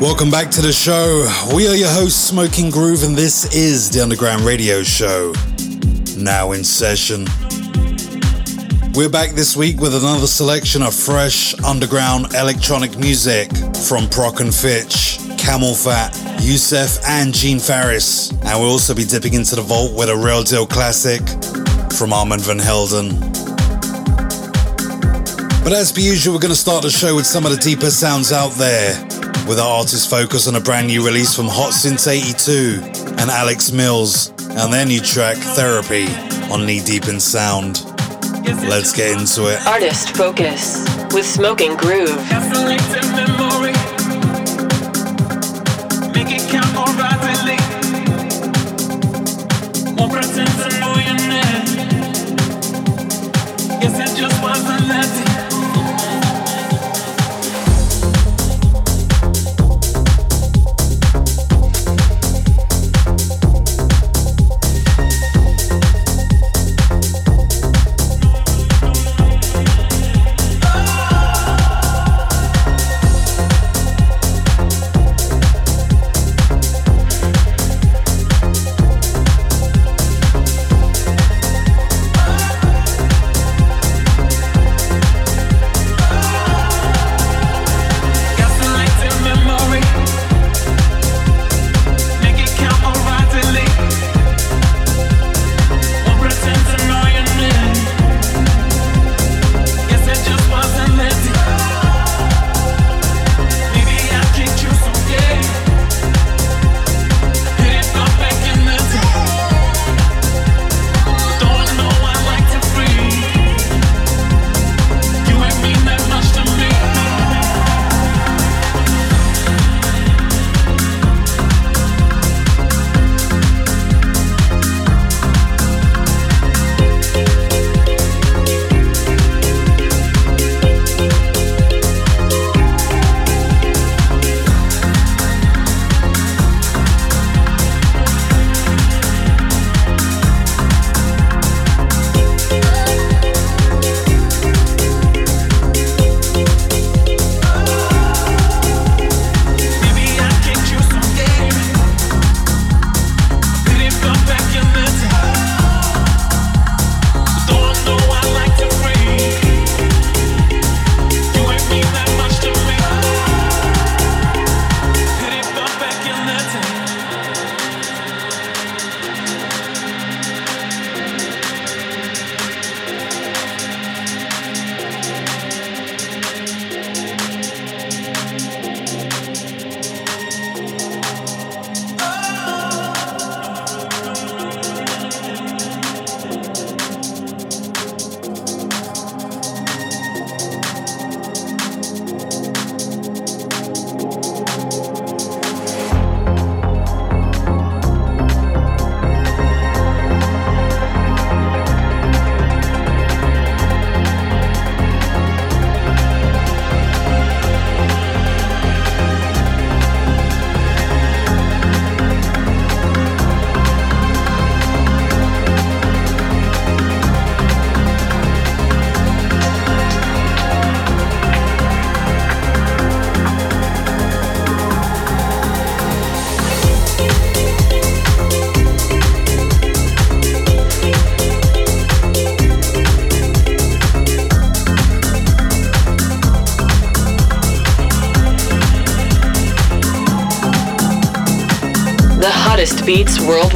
Welcome back to the show. We are your hosts, Smoking Groove, and this is the Underground Radio Show. Now in session. We're back this week with another selection of fresh underground electronic music from Prok and Fitch, Camel Fat, Yousef, and Gene Farris. And we'll also be dipping into the vault with a real deal classic from Armand Van Helden. But as per usual, we're going to start the show with some of the deeper sounds out there, with our artist focus on a brand new release from Hot Since 82 and Alex Mills, and their new track, Therapy, on Knee Deep in Sound. Let's get into it. Artist Focus with Smoking Groove.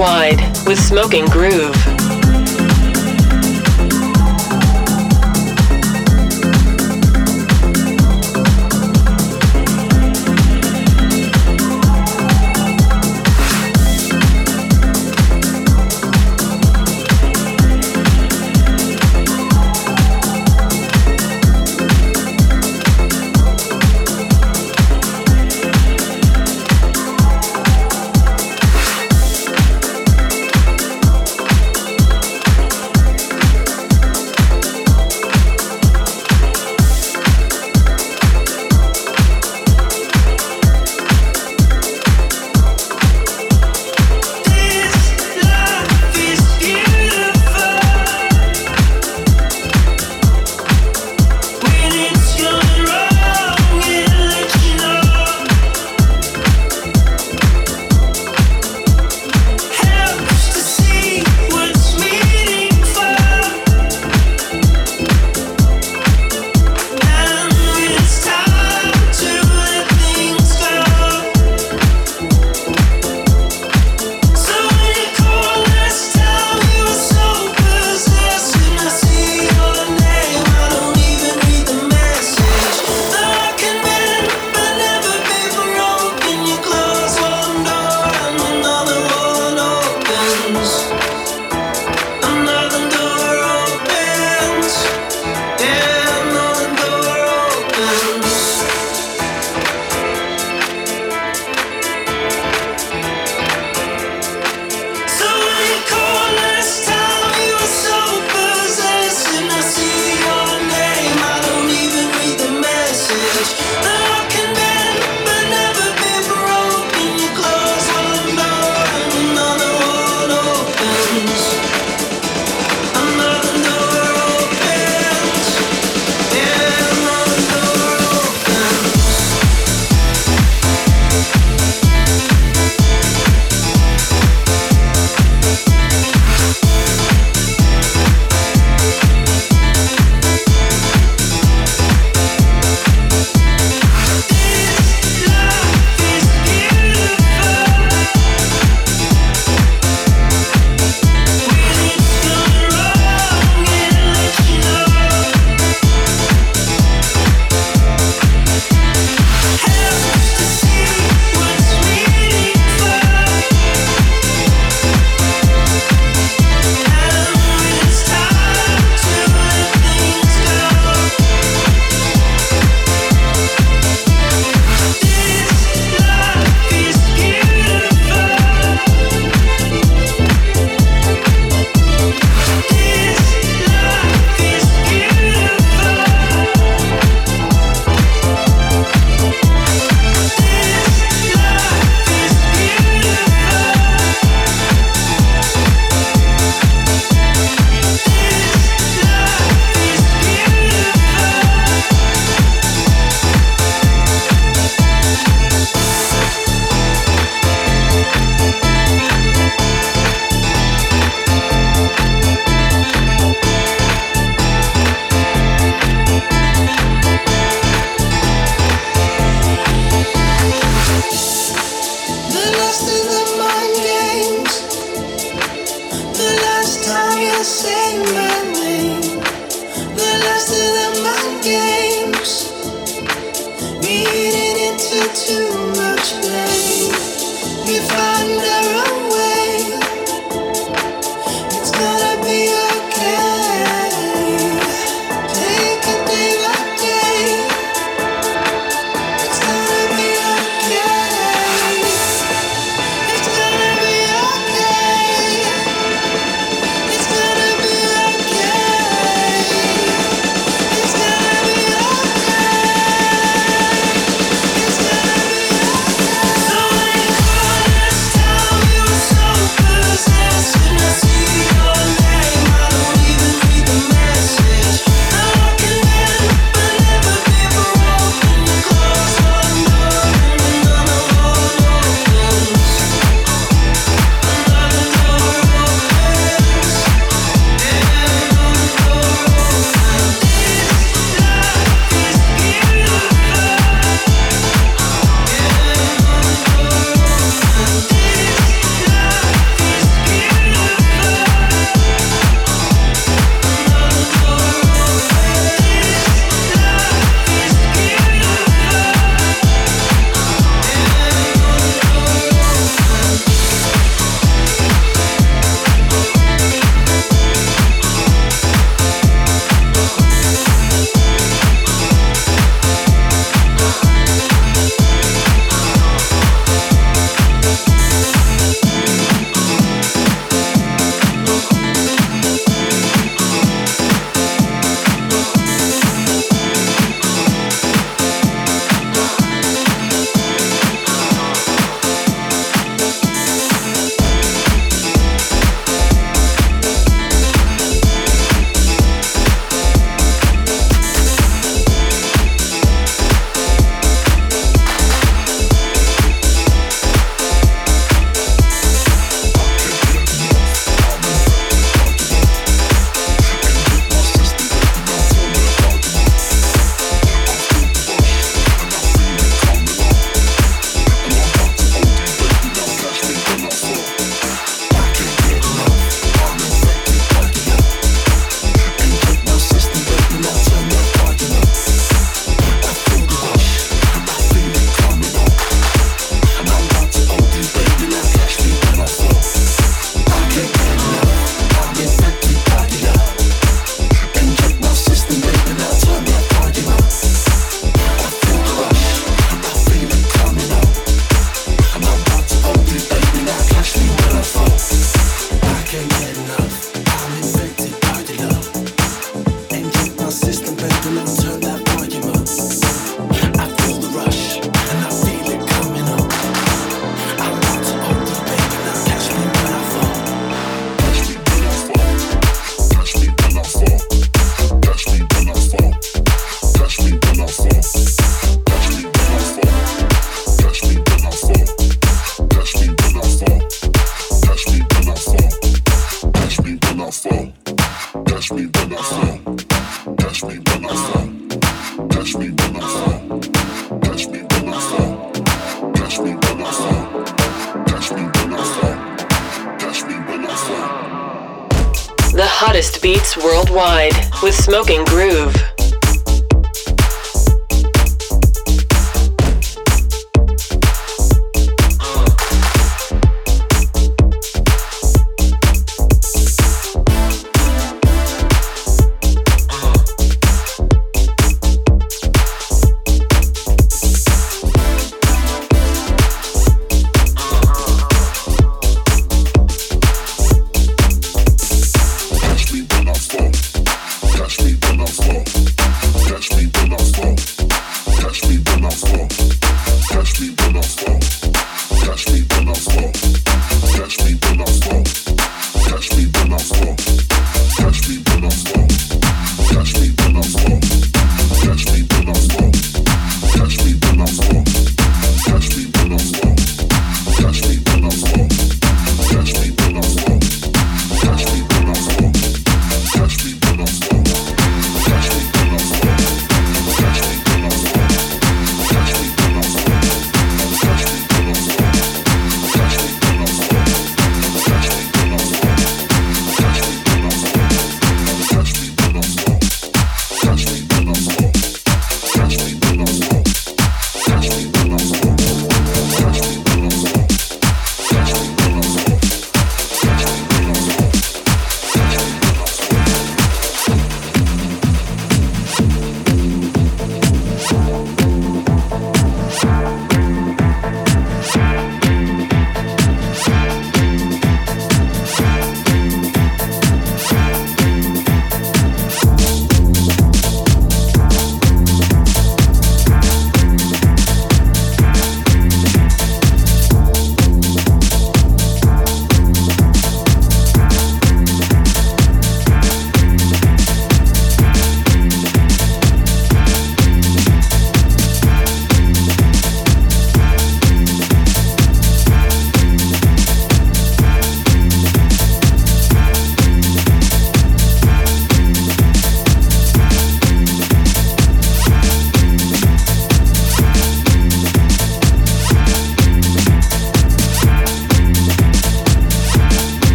Worldwide with Smoking Groove. Smoking Groove.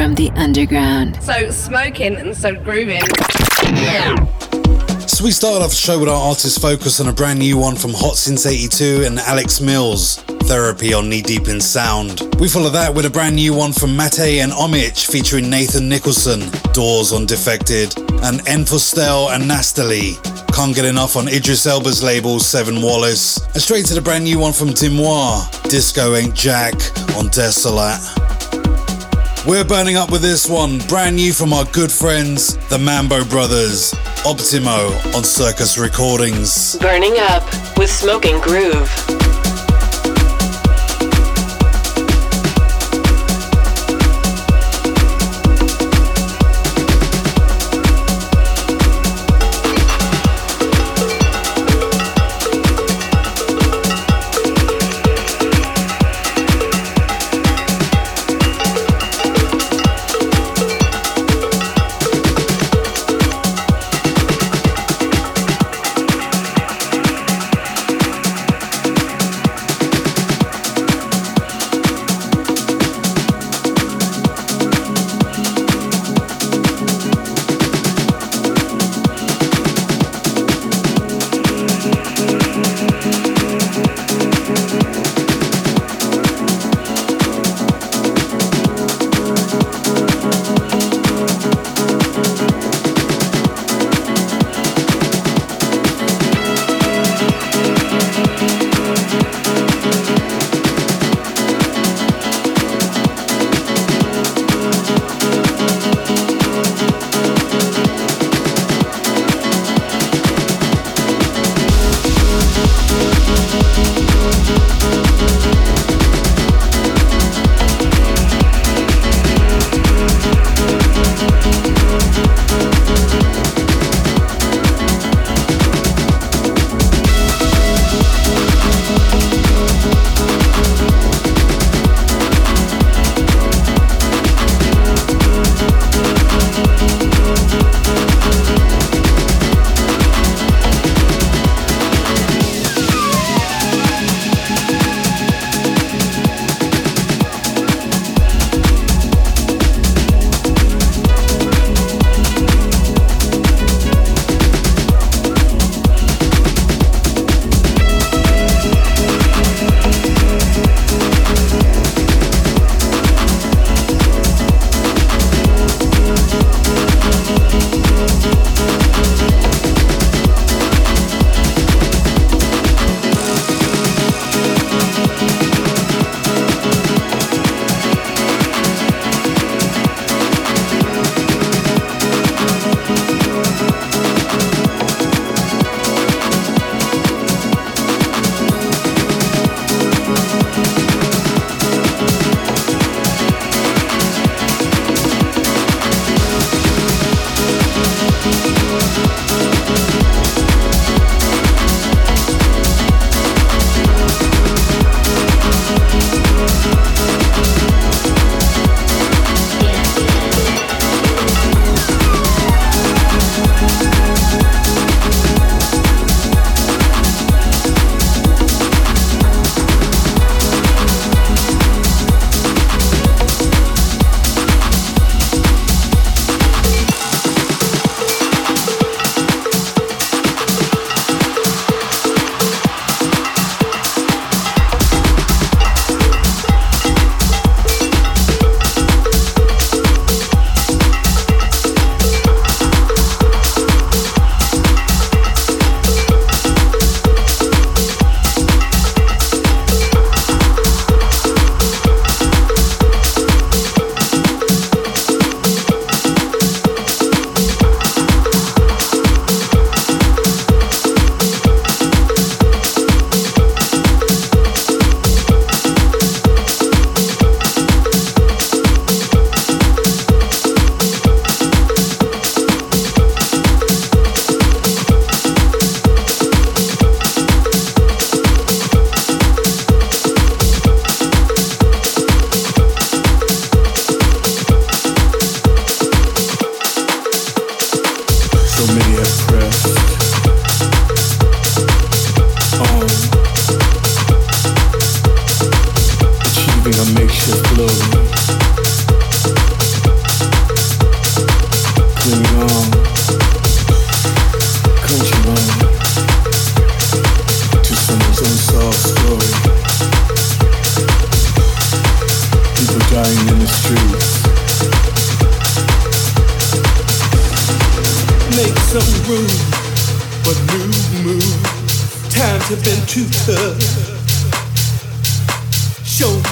Underground. So smoking and so grooving. So we start off the show with our artist focus on a brand new one from Hot Since 82 and Alex Mills, Therapy on Knee Deep in Sound. We follow that with a brand new one from Mate and Omich featuring Nathan Nicholson, Doors on Defected, and Enfostel and Nastali. Can't get enough on Idris Elba's label Seven Wallace. And straight to the brand new one from Dimois, Disco Ain't Jack on Desolat. We're burning up with this one, brand new from our good friends, the Mambo Brothers, Optimo on Circus Recordings. Burning up with Smoking Groove.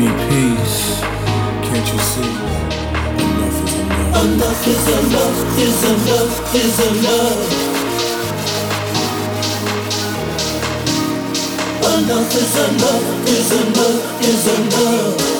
need peace. Can't you see? Enough is enough. Enough is enough, is enough, is enough. Enough is enough, is enough, is enough.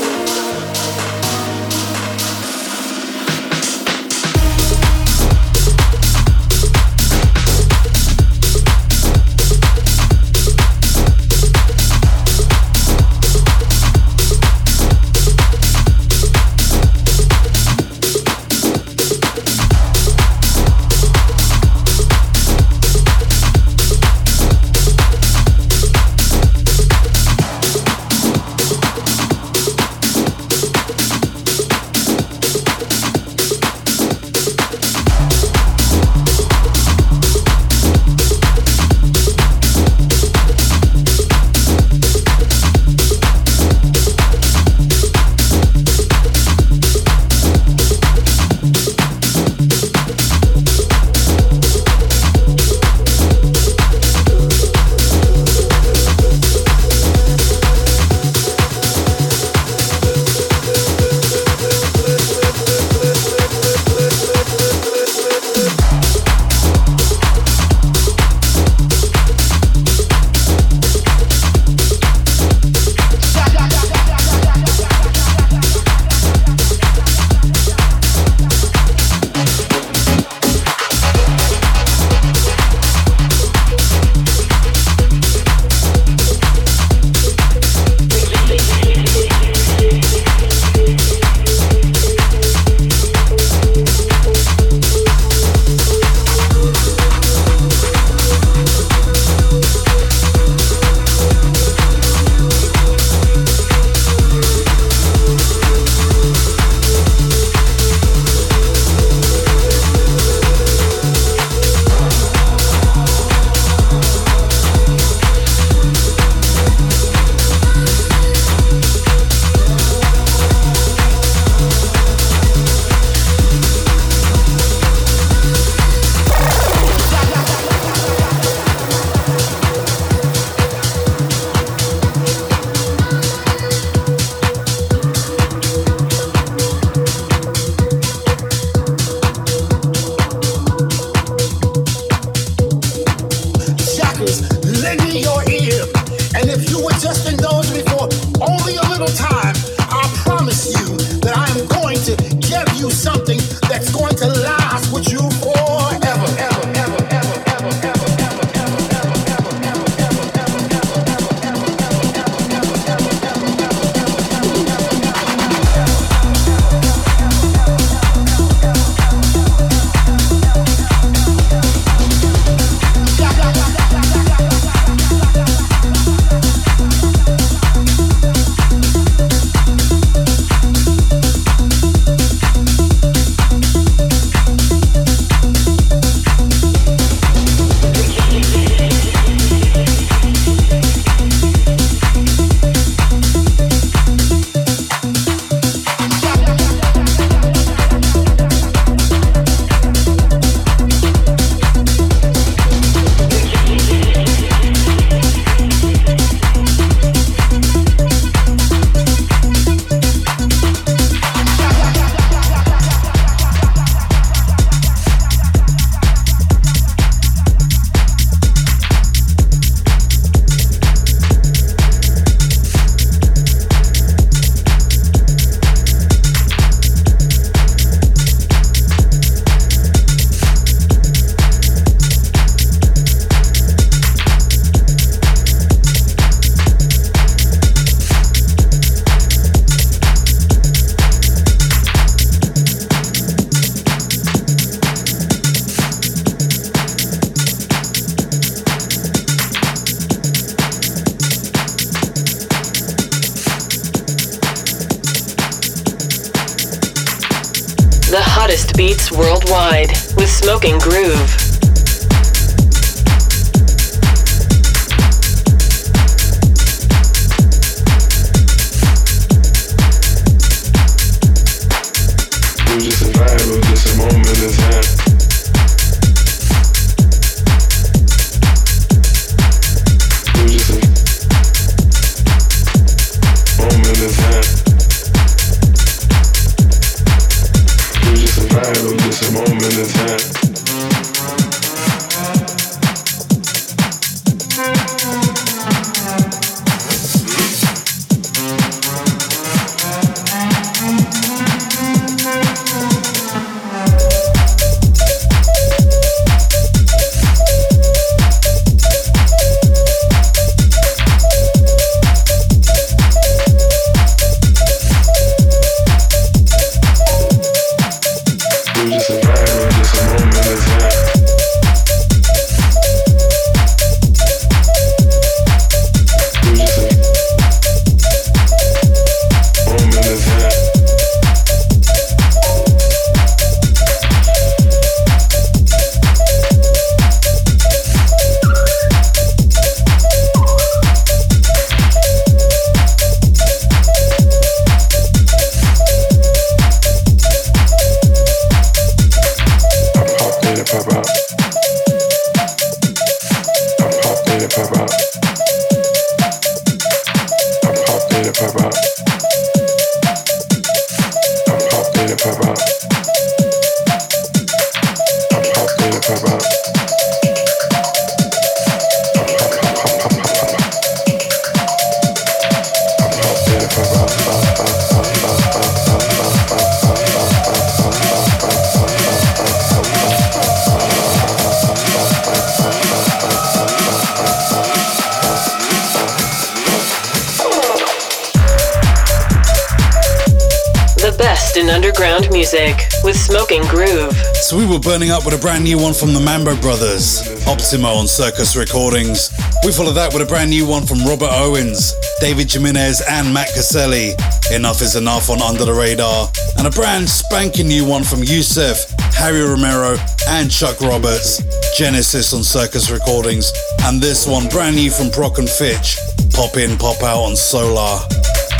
Were burning up with a brand new one from the Mambo Brothers, Optimo on Circus Recordings. We followed that with a brand new one from Robert Owens, David Jimenez, and Matt Caselli. Enough is enough on Under the Radar, and a brand spanking new one from Yousef, Harry Romero, and Chuck Roberts, Genesis on Circus Recordings, and this one brand new from Prok and Fitch, Pop In, Pop Out on Solar.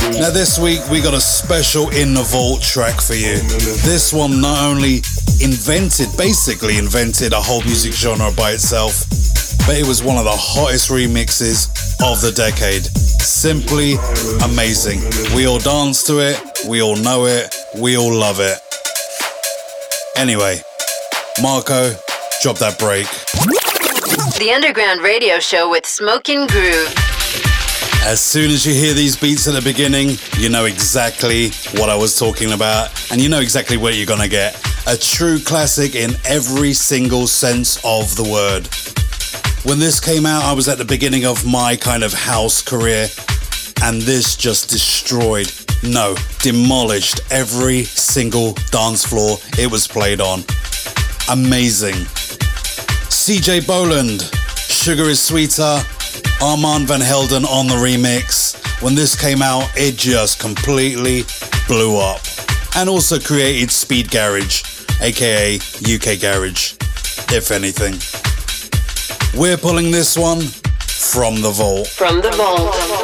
Now, this week we got a special In the Vault track for you. This one not only invented, basically invented a whole music genre by itself, but it was one of the hottest remixes of the decade. Simply amazing. We all dance to it, we all know it, we all love it. Anyway, Marco, drop that break. The Underground Radio Show with Smoking Groove. As soon as you hear these beats at the beginning, you know exactly what I was talking about, and you know exactly what you're gonna get. A true classic in every single sense of the word. When this came out, I was at the beginning of my kind of house career, and this just destroyed, no, demolished every single dance floor it was played on. Amazing. CJ Bolland, Sugar is Sweeter, Armand Van Helden on the remix. When this came out, it just completely blew up. And also created Speed Garage, aka UK Garage, if anything. We're pulling this one from the vault. From the vault.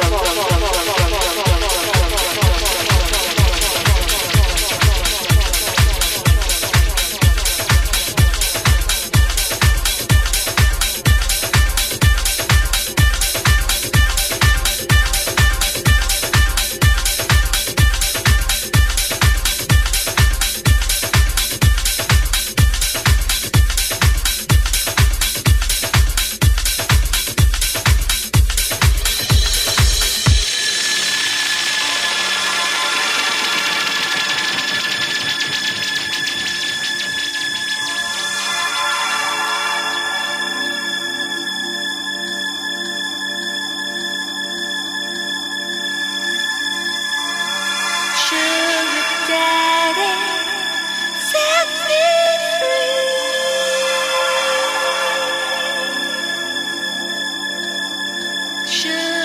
Worldwide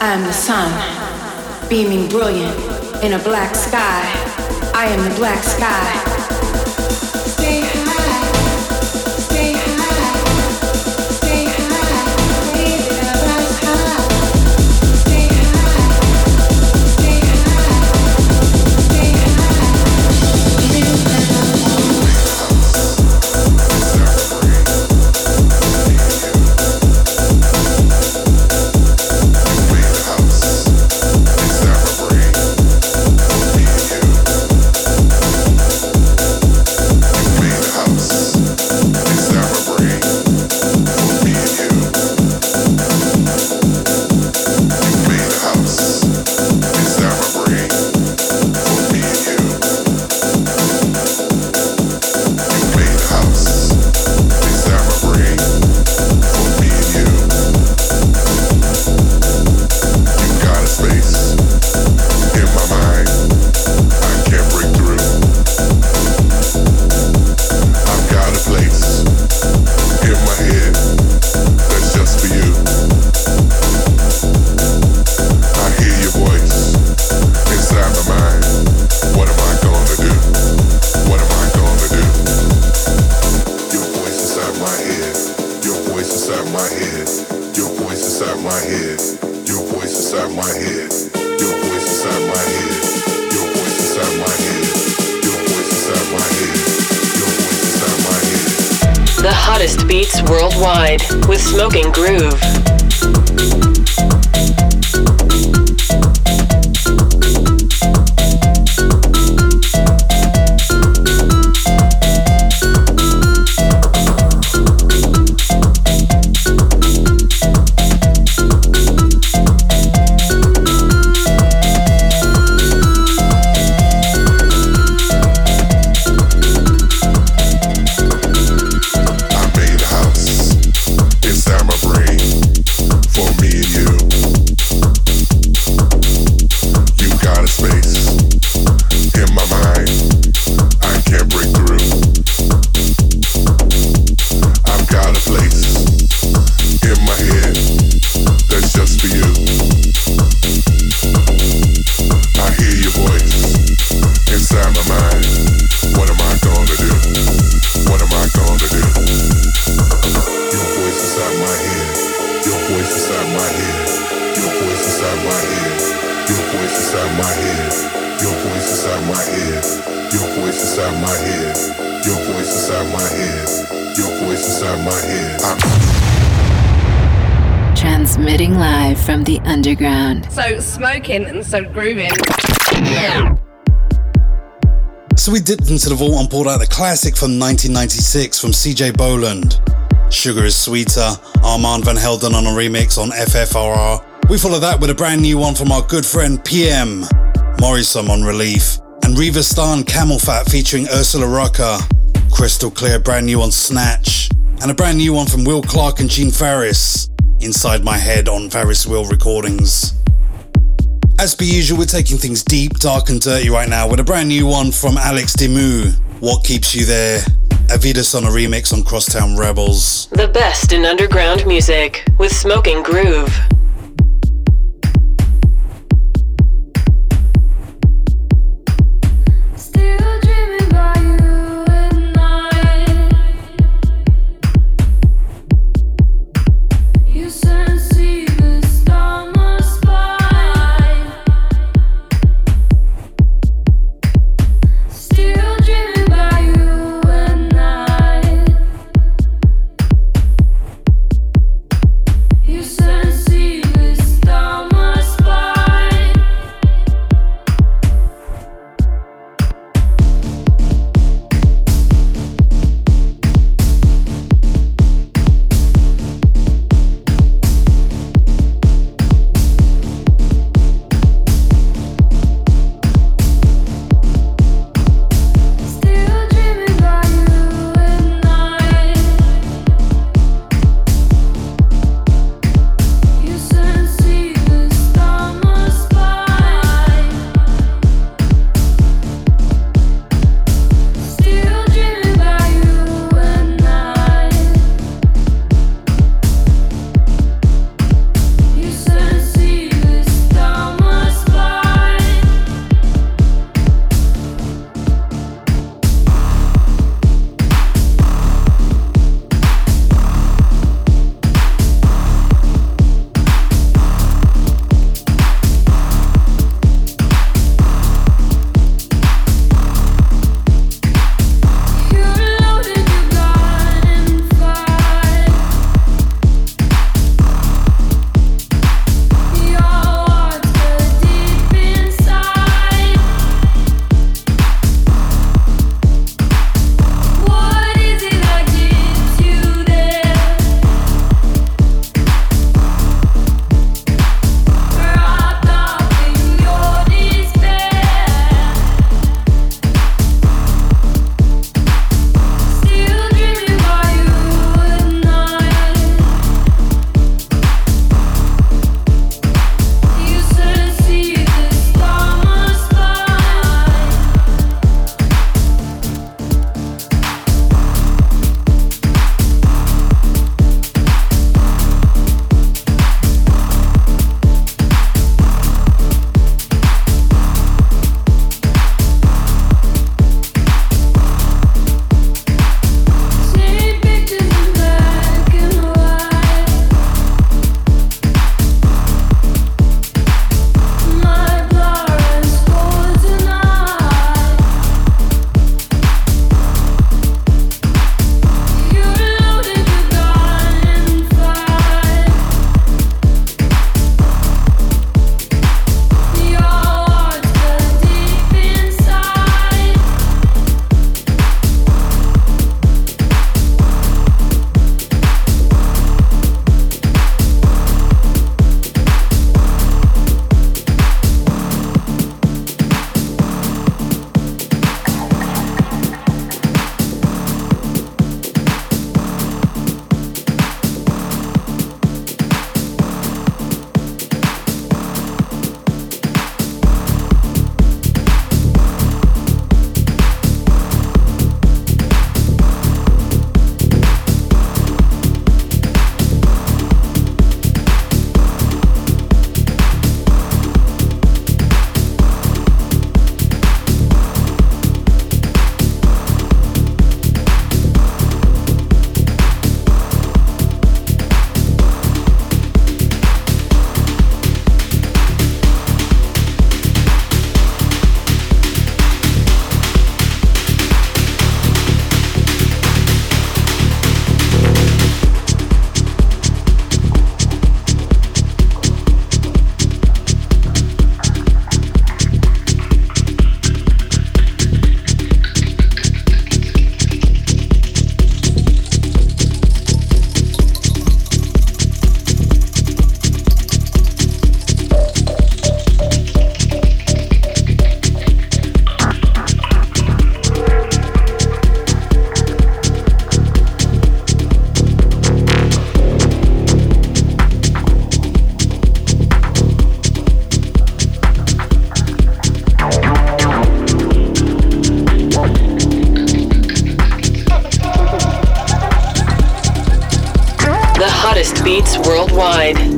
I am the sun, beaming brilliant in a black sky. I am the black sky. Smoking Groove. Inside my head. Your voice inside my head. Your voice inside my head. I'm Transmitting live from the underground. So smoking and so grooving. So we dipped into the vault and pulled out the classic from 1996 from CJ Bolland. Sugar is Sweeter, Armand Van Helden on a remix on FFRR. We follow that with a brand new one from our good friend PM, Morrison on Relief, and Riva Starr Camel Fat featuring Ursula Rucker, Crystal Clear brand new on Snatch, and a brand new one from Will Clark and Gene Farris, Inside My Head on Farris Wheel Recordings. As per usual, we're taking things deep, dark, and dirty right now with a brand new one from Alex Demu. What keeps you there? Avidas on a remix on Crosstown Rebels. The best in underground music with Smoking Groove.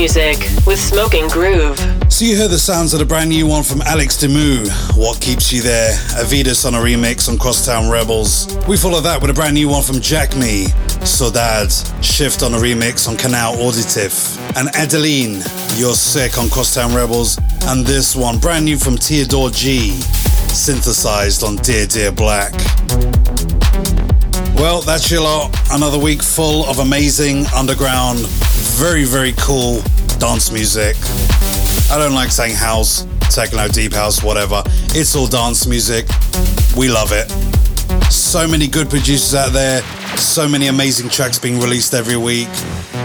Music with Smoking Groove. So you heard the sounds of the brand new one from Alex Demu, What Keeps You There, Avidas on a remix on Crosstown Rebels. We follow that with a brand new one from Jack Me, Sodad, Shift on a remix on Canal Auditif, and Adeline, You're Sick on Crosstown Rebels, and this one brand new from Theodore G, synthesized on Dear Dear Black. Well, that's your lot. Another week full of amazing underground, very, very cool dance music. I don't like saying house, techno, deep house, whatever. It's all dance music. We love it. So many good producers out there, so many amazing tracks being released every week.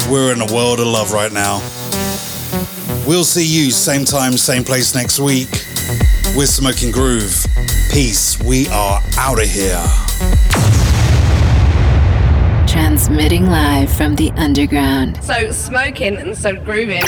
We're in a world of love right now. We'll see you same time, same place next week. We're Smoking Groove. Peace. We are out of here. Transmitting live from the underground. So smoking and so grooving.